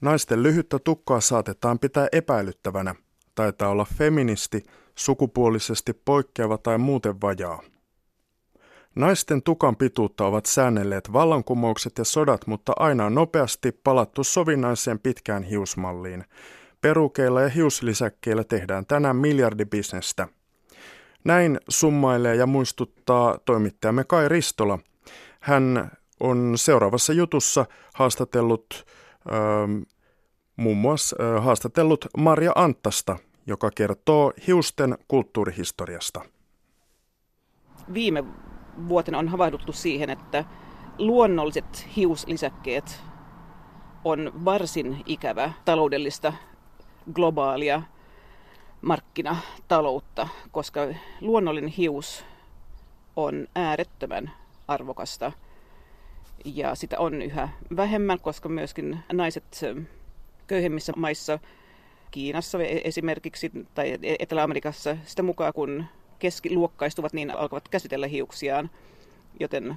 Naisten lyhyttä tukkaa saatetaan pitää epäilyttävänä. Taitaa olla feministi, sukupuolisesti poikkeava tai muuten vajaa. Naisten tukan pituutta ovat säännelleet vallankumoukset ja sodat, mutta aina on nopeasti palattu sovinnaiseen pitkään hiusmalliin. Perukeilla ja hiuslisäkkeillä tehdään tänään miljardibisnestä. Näin summailee ja muistuttaa toimittajamme Kai Ristola. Hän on seuraavassa jutussa haastatellut ähm, muun muassa äh, haastatellut Maria Anttasta, joka kertoo hiusten kulttuurihistoriasta. Viime vuotena on havahduttu siihen, että luonnolliset hiuslisäkkeet on varsin ikävä taloudellista globaalia markkinataloutta, koska luonnollinen hius on äärettömän arvokasta ja sitä on yhä vähemmän, koska myöskin naiset köyhemmissä maissa, Kiinassa esimerkiksi tai Etelä-Amerikassa, sitä mukaan kun keskiluokkaistuvat, niin alkavat käsitellä hiuksiaan, joten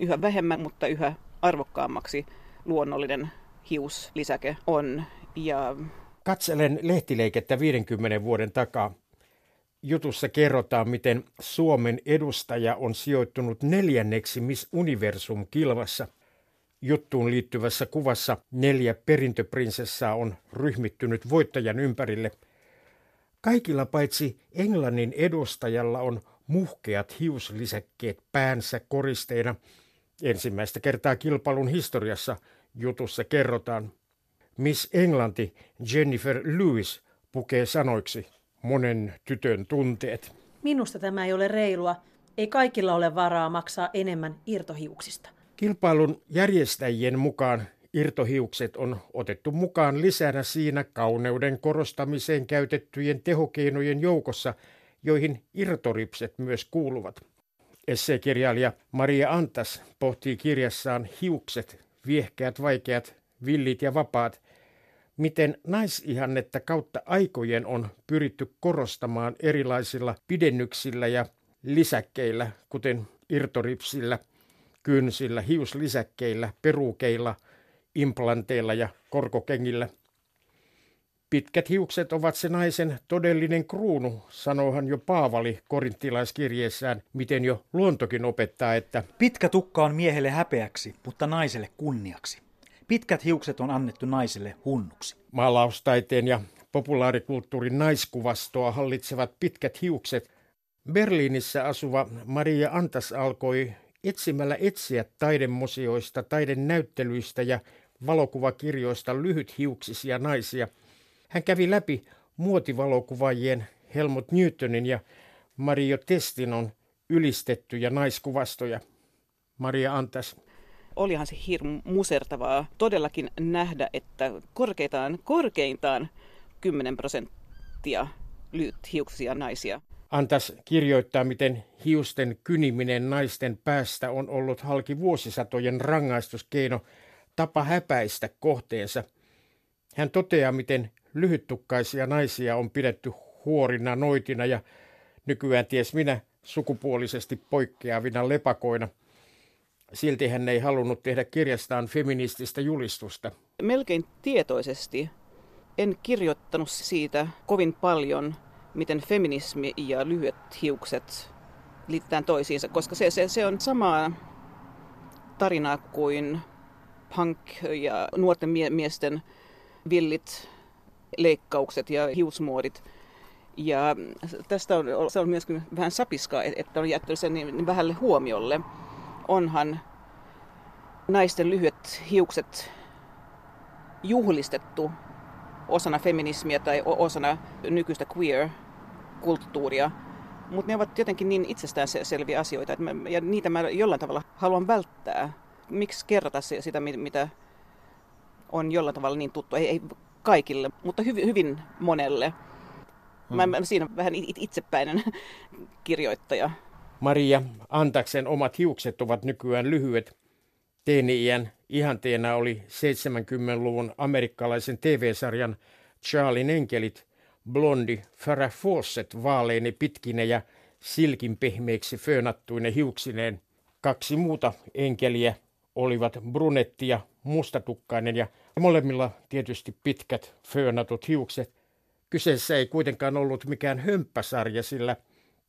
yhä vähemmän, mutta yhä arvokkaammaksi luonnollinen hiuslisäke on. Ja... Katselen lehtileikettä 50 vuoden takaa. Jutussa kerrotaan, miten Suomen edustaja on sijoittunut neljänneksi Miss Universum-kilvassa. Juttuun liittyvässä kuvassa neljä perintöprinsessaa on ryhmittynyt voittajan ympärille – Kaikilla paitsi Englannin edustajalla on muhkeat hiuslisäkkeet päänsä koristeina. Ensimmäistä kertaa kilpailun historiassa jutussa kerrotaan. Miss Englanti Jennifer Lewis pukee sanoiksi monen tytön tunteet. Minusta tämä ei ole reilua. Ei kaikilla ole varaa maksaa enemmän irtohiuksista. Kilpailun järjestäjien mukaan Irtohiukset on otettu mukaan lisänä siinä kauneuden korostamiseen käytettyjen tehokeinojen joukossa, joihin irtoripset myös kuuluvat. Esseekirjailija Maria Antas pohtii kirjassaan hiukset, viehkeät, vaikeat, villit ja vapaat, miten naisihannetta kautta aikojen on pyritty korostamaan erilaisilla pidennyksillä ja lisäkkeillä, kuten irtoripsillä, kynsillä, hiuslisäkkeillä, perukeilla – implanteilla ja korkokengillä. Pitkät hiukset ovat se naisen todellinen kruunu, sanoohan jo Paavali korinttilaiskirjeessään, miten jo luontokin opettaa, että Pitkä tukka on miehelle häpeäksi, mutta naiselle kunniaksi. Pitkät hiukset on annettu naiselle hunnuksi. Maalaustaiteen ja populaarikulttuurin naiskuvastoa hallitsevat pitkät hiukset. Berliinissä asuva Maria Antas alkoi etsimällä etsiä taidemuseoista, taidenäyttelyistä ja valokuvakirjoista lyhythiuksisia naisia. Hän kävi läpi muotivalokuvaajien Helmut Newtonin ja Mario Testinon ylistettyjä naiskuvastoja. Maria Antas. Olihan se hirmu musertavaa todellakin nähdä, että korkeintaan, korkeintaan 10 prosenttia lyhythiuksisia naisia Antas kirjoittaa, miten hiusten kyniminen naisten päästä on ollut halki vuosisatojen rangaistuskeino tapa häpäistä kohteensa. Hän toteaa, miten lyhyttukkaisia naisia on pidetty huorina noitina ja nykyään ties minä sukupuolisesti poikkeavina lepakoina. Silti hän ei halunnut tehdä kirjastaan feminististä julistusta. Melkein tietoisesti en kirjoittanut siitä kovin paljon miten feminismi ja lyhyet hiukset liitetään toisiinsa, koska se, se, se on samaa tarinaa kuin punk ja nuorten mie- miesten villit leikkaukset ja hiusmuodit. Ja tästä on, se on myöskin vähän sapiskaa, että on jättänyt sen niin, niin vähälle huomiolle. Onhan naisten lyhyet hiukset juhlistettu osana feminismiä tai osana nykyistä queer-kulttuuria, mutta ne ovat jotenkin niin itsestään selviä asioita, että mä, ja niitä mä jollain tavalla haluan välttää. Miksi kerrata sitä, mitä on jollain tavalla niin tuttu? Ei, ei kaikille, mutta hyvin, hyvin monelle. Mä, mä siinä vähän itsepäinen kirjoittaja. Maria Antaksen omat hiukset ovat nykyään lyhyet. Teini-iän ihanteena oli 70-luvun amerikkalaisen TV-sarjan Charlin enkelit, blondi Farrah Fawcett vaaleine pitkine ja silkin pehmeiksi föönattuine hiuksineen. Kaksi muuta enkeliä olivat brunetti ja mustatukkainen ja molemmilla tietysti pitkät föönatut hiukset. Kyseessä ei kuitenkaan ollut mikään hömppäsarja, sillä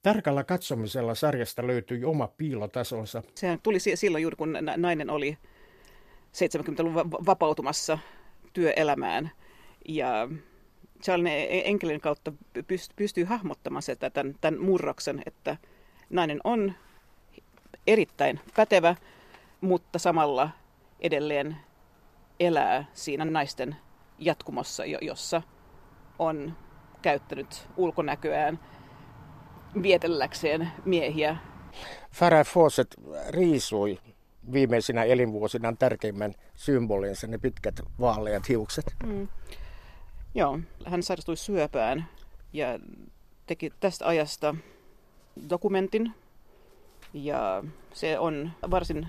tarkalla katsomisella sarjasta löytyi oma piilotasonsa. Sehän tuli silloin juuri, kun nainen oli 70-luvun vapautumassa työelämään. Ja Charlie e-, Enkelin kautta pystyy hahmottamaan se, tämän, tämän murroksen, että nainen on erittäin pätevä, mutta samalla edelleen elää siinä naisten jatkumossa, jossa on käyttänyt ulkonäköään vietelläkseen miehiä. Farah Fawcett riisui viimeisinä elinvuosinaan tärkeimmän symbolinsa, ne pitkät vaaleat hiukset. Mm. Joo, hän sairastui syöpään ja teki tästä ajasta dokumentin. Ja se on varsin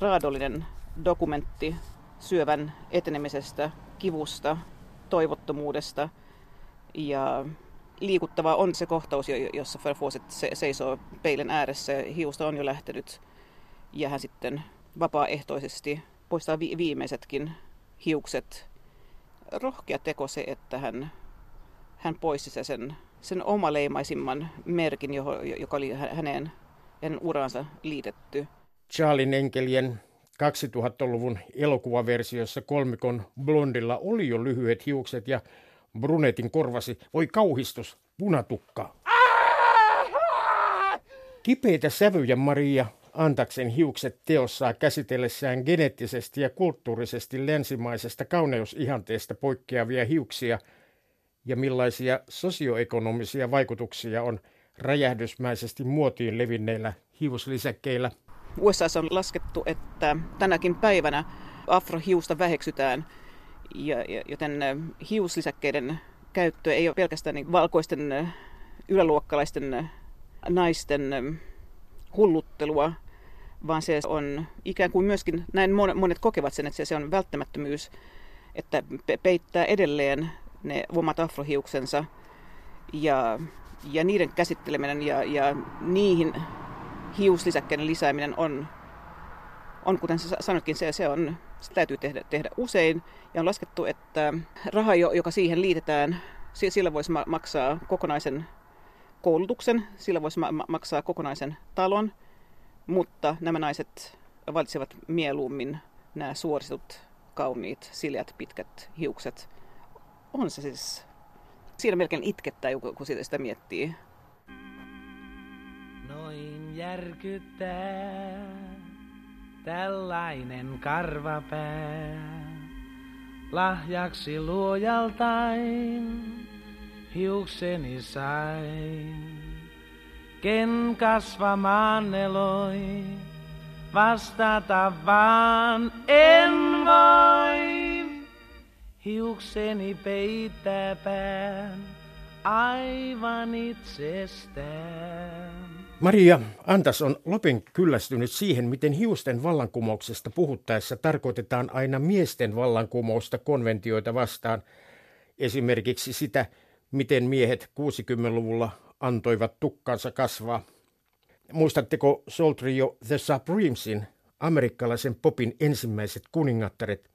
raadollinen dokumentti syövän etenemisestä, kivusta, toivottomuudesta. Ja liikuttava on se kohtaus, jossa Fawcett seisoo peilin ääressä. Hiusta on jo lähtenyt ja hän sitten vapaaehtoisesti poistaa vi- viimeisetkin hiukset. Rohkea teko se, että hän, hän poisti sen, sen omaleimaisimman merkin, joka oli häneen, hänen uransa liitetty. Charlin enkelien 2000-luvun elokuvaversiossa kolmikon blondilla oli jo lyhyet hiukset ja brunetin korvasi, voi kauhistus, punatukka. Kipeitä sävyjä Maria Antaksen hiukset teossaan käsitellessään geneettisesti ja kulttuurisesti länsimaisesta kauneusihanteesta poikkeavia hiuksia ja millaisia sosioekonomisia vaikutuksia on räjähdysmäisesti muotiin levinneillä hiuslisäkkeillä – USA on laskettu, että tänäkin päivänä afrohiusta väheksytään, ja, joten hiuslisäkkeiden käyttö ei ole pelkästään niin valkoisten yläluokkalaisten naisten hulluttelua, vaan se on ikään kuin myöskin, näin monet kokevat sen, että se on välttämättömyys, että peittää edelleen ne omat afrohiuksensa ja, ja niiden käsitteleminen ja, ja niihin hiuslisäkkeiden lisääminen on, on kuten sanoitkin, se, se, on, se täytyy tehdä, tehdä usein. Ja on laskettu, että raha, joka siihen liitetään, sillä voisi maksaa kokonaisen koulutuksen, sillä voisi maksaa kokonaisen talon, mutta nämä naiset valitsevat mieluummin nämä suorisut, kauniit, sileät, pitkät hiukset. On se siis, siinä melkein itkettää, kun sitä miettii järkyttää tällainen karvapää. Lahjaksi luojaltain hiukseni sain. Ken kasvamaan neloi, vastata vaan en voi. Hiukseni peittää pään aivan itsestään. Maria Antas on Lopin kyllästynyt siihen, miten hiusten vallankumouksesta puhuttaessa tarkoitetaan aina miesten vallankumousta konventioita vastaan. Esimerkiksi sitä, miten miehet 60-luvulla antoivat tukkansa kasvaa. Muistatteko Soul Trio The Supremesin, amerikkalaisen popin ensimmäiset kuningattaret?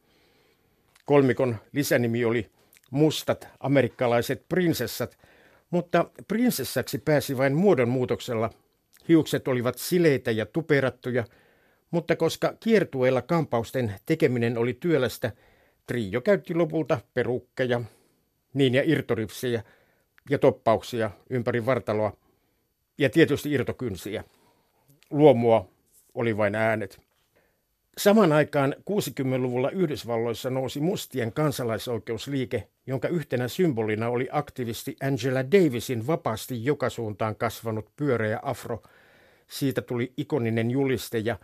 Kolmikon lisänimi oli Mustat amerikkalaiset prinsessat – Mutta prinsessaksi pääsi vain muodonmuutoksella. Hiukset olivat sileitä ja tuperattuja, mutta koska kiertueella kampausten tekeminen oli työlästä, Trio käytti lopulta perukkeja, niin ja irtoripsejä ja toppauksia ympäri vartaloa ja tietysti irtokynsiä. Luomua oli vain äänet. Saman aikaan 60-luvulla Yhdysvalloissa nousi mustien kansalaisoikeusliike, jonka yhtenä symbolina oli aktivisti Angela Davisin vapaasti joka suuntaan kasvanut pyöreä afro. Siitä tuli ikoninen juliste ja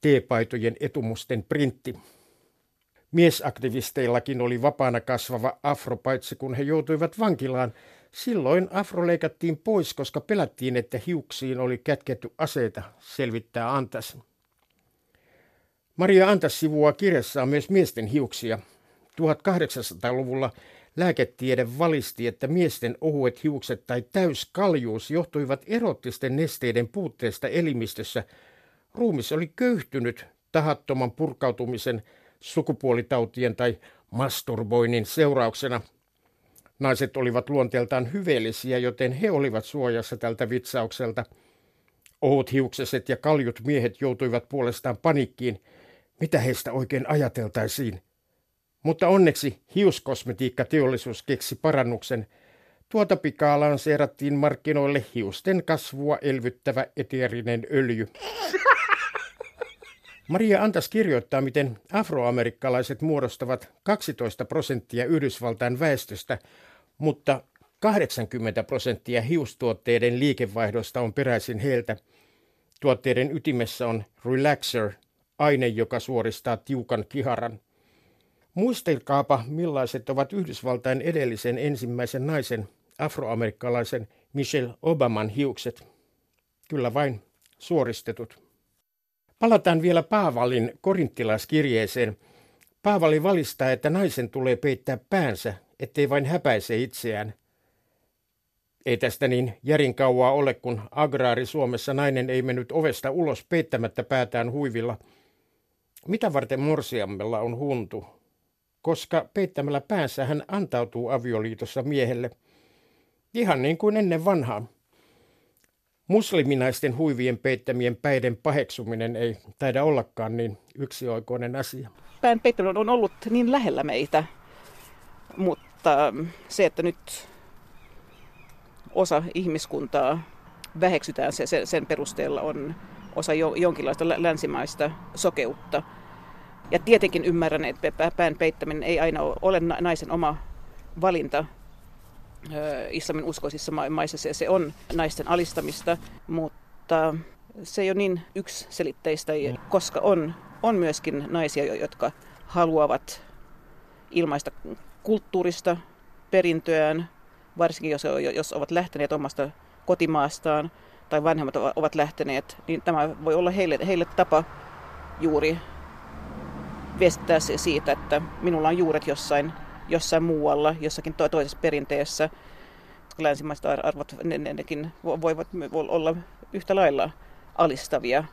teepaitojen etumusten printti. Miesaktivisteillakin oli vapaana kasvava afro, paitsi kun he joutuivat vankilaan. Silloin afro leikattiin pois, koska pelättiin, että hiuksiin oli kätketty aseita, selvittää Antas. Maria Antas sivuaa kirjassaan myös miesten hiuksia. 1800-luvulla lääketiede valisti, että miesten ohuet hiukset tai täyskaljuus johtuivat erottisten nesteiden puutteesta elimistössä. Ruumis oli köyhtynyt tahattoman purkautumisen, sukupuolitautien tai masturboinnin seurauksena. Naiset olivat luonteeltaan hyveellisiä, joten he olivat suojassa tältä vitsaukselta. Ohut hiukseset ja kaljut miehet joutuivat puolestaan panikkiin – mitä heistä oikein ajateltaisiin. Mutta onneksi hiuskosmetiikkateollisuus keksi parannuksen. Tuota pikaa lanseerattiin markkinoille hiusten kasvua elvyttävä eteerinen öljy. *laughs* Maria Antas kirjoittaa, miten afroamerikkalaiset muodostavat 12 prosenttia Yhdysvaltain väestöstä, mutta 80 prosenttia hiustuotteiden liikevaihdosta on peräisin heiltä. Tuotteiden ytimessä on Relaxer, aine, joka suoristaa tiukan kiharan. Muistelkaapa, millaiset ovat Yhdysvaltain edellisen ensimmäisen naisen, afroamerikkalaisen Michelle Obaman hiukset. Kyllä vain suoristetut. Palataan vielä Paavalin korinttilaiskirjeeseen. Paavali valistaa, että naisen tulee peittää päänsä, ettei vain häpäise itseään. Ei tästä niin järin kauaa ole, kun agraari Suomessa nainen ei mennyt ovesta ulos peittämättä päätään huivilla – mitä varten morsiammella on huntu? Koska peittämällä päänsä hän antautuu avioliitossa miehelle. Ihan niin kuin ennen vanhaa. Musliminaisten huivien peittämien päiden paheksuminen ei taida ollakaan niin yksioikoinen asia. Pään peittäminen on ollut niin lähellä meitä, mutta se, että nyt osa ihmiskuntaa väheksytään se, sen perusteella on osa jo, jonkinlaista länsimaista sokeutta. Ja tietenkin ymmärrän, että pään peittäminen ei aina ole naisen oma valinta islamin uskoisissa maissa. Se, se on naisten alistamista, mutta se ei ole niin yksiselitteistä, koska on, on myöskin naisia, jotka haluavat ilmaista kulttuurista perintöään, varsinkin jos, jos ovat lähteneet omasta kotimaastaan tai vanhemmat ovat lähteneet, niin tämä voi olla heille, heille tapa juuri viestittää se siitä, että minulla on juuret jossain, jossain muualla, jossakin to- toisessa perinteessä. Länsimaiset arvot, ne, ne, nekin voivat olla yhtä lailla alistavia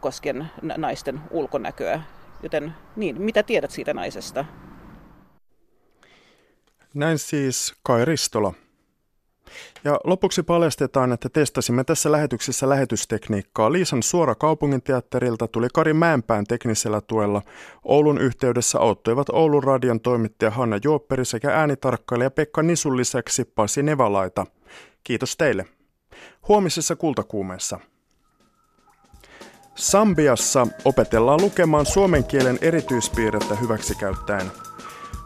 koskien naisten ulkonäköä. Joten niin, mitä tiedät siitä naisesta? Näin siis Kai Ristola. Ja lopuksi paljastetaan, että testasimme tässä lähetyksessä lähetystekniikkaa. Liisan suora kaupunginteatterilta tuli Kari Mäenpään teknisellä tuella. Oulun yhteydessä auttoivat Oulun radion toimittaja Hanna Juopperi sekä äänitarkkailija Pekka Nisun lisäksi Pasi Nevalaita. Kiitos teille. Huomisessa kultakuumeessa. Sambiassa opetellaan lukemaan suomen kielen erityispiirrettä hyväksikäyttäen –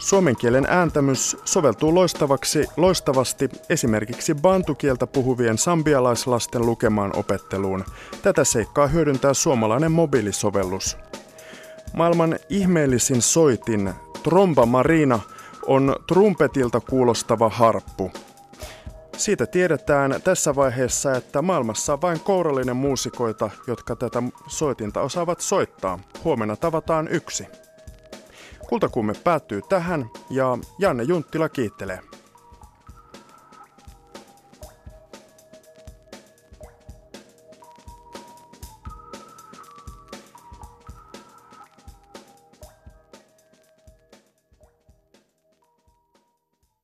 Suomen kielen ääntämys soveltuu loistavaksi, loistavasti esimerkiksi bantukieltä puhuvien sambialaislasten lukemaan opetteluun. Tätä seikkaa hyödyntää suomalainen mobiilisovellus. Maailman ihmeellisin soitin, tromba marina, on trumpetilta kuulostava harppu. Siitä tiedetään tässä vaiheessa, että maailmassa on vain kourallinen muusikoita, jotka tätä soitinta osaavat soittaa. Huomenna tavataan yksi. Kultakuume päättyy tähän ja Janne Junttila kiittelee.